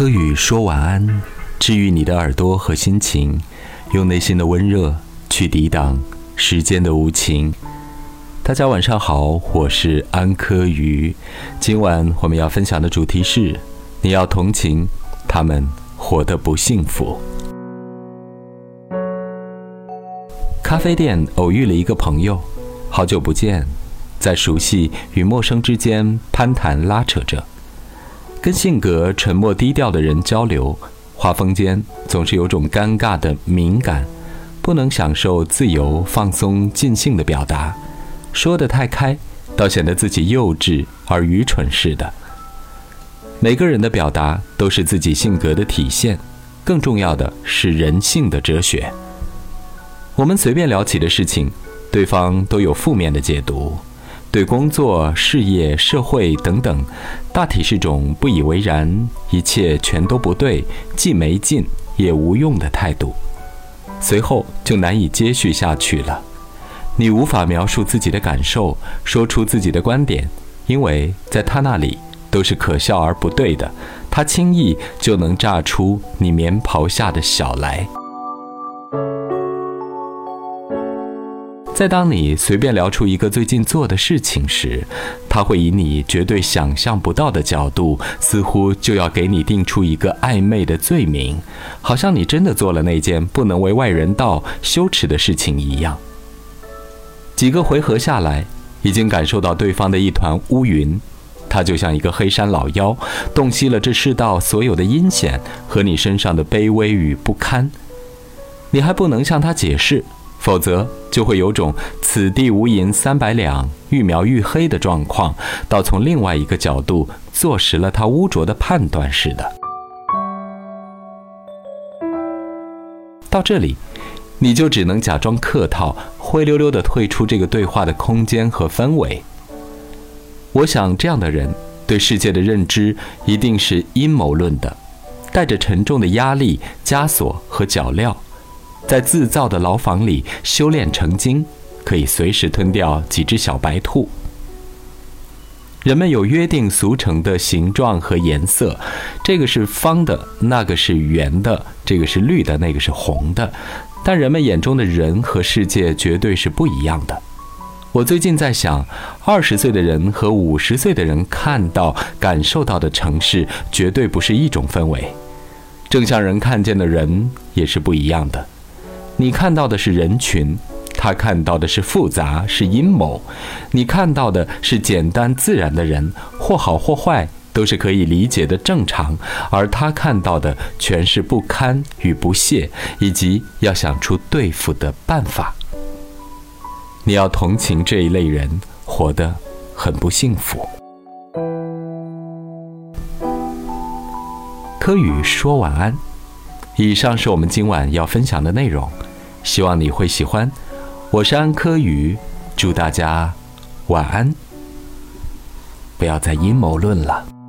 柯宇说晚安，治愈你的耳朵和心情，用内心的温热去抵挡时间的无情。大家晚上好，我是安柯宇。今晚我们要分享的主题是：你要同情他们活得不幸福。咖啡店偶遇了一个朋友，好久不见，在熟悉与陌生之间攀谈拉扯着。跟性格沉默低调的人交流，话锋间总是有种尴尬的敏感，不能享受自由放松尽兴的表达，说得太开，倒显得自己幼稚而愚蠢似的。每个人的表达都是自己性格的体现，更重要的是人性的哲学。我们随便聊起的事情，对方都有负面的解读。对工作、事业、社会等等，大体是种不以为然，一切全都不对，既没劲也无用的态度。随后就难以接续下去了。你无法描述自己的感受，说出自己的观点，因为在他那里都是可笑而不对的。他轻易就能炸出你棉袍下的小来。在当你随便聊出一个最近做的事情时，他会以你绝对想象不到的角度，似乎就要给你定出一个暧昧的罪名，好像你真的做了那件不能为外人道、羞耻的事情一样。几个回合下来，已经感受到对方的一团乌云，他就像一个黑山老妖，洞悉了这世道所有的阴险和你身上的卑微与不堪，你还不能向他解释。否则就会有种“此地无银三百两，愈描愈黑”的状况，到从另外一个角度坐实了他污浊的判断似的。到这里，你就只能假装客套，灰溜溜地退出这个对话的空间和氛围。我想，这样的人对世界的认知一定是阴谋论的，带着沉重的压力、枷锁和脚镣。在自造的牢房里修炼成精，可以随时吞掉几只小白兔。人们有约定俗成的形状和颜色，这个是方的，那个是圆的，这个是绿的，那个是红的。但人们眼中的人和世界绝对是不一样的。我最近在想，二十岁的人和五十岁的人看到、感受到的城市，绝对不是一种氛围。正像人看见的人也是不一样的。你看到的是人群，他看到的是复杂，是阴谋。你看到的是简单自然的人，或好或坏，都是可以理解的正常。而他看到的全是不堪与不屑，以及要想出对付的办法。你要同情这一类人，活得很不幸福。柯宇说晚安。以上是我们今晚要分享的内容。希望你会喜欢，我是安柯宇，祝大家晚安，不要再阴谋论了。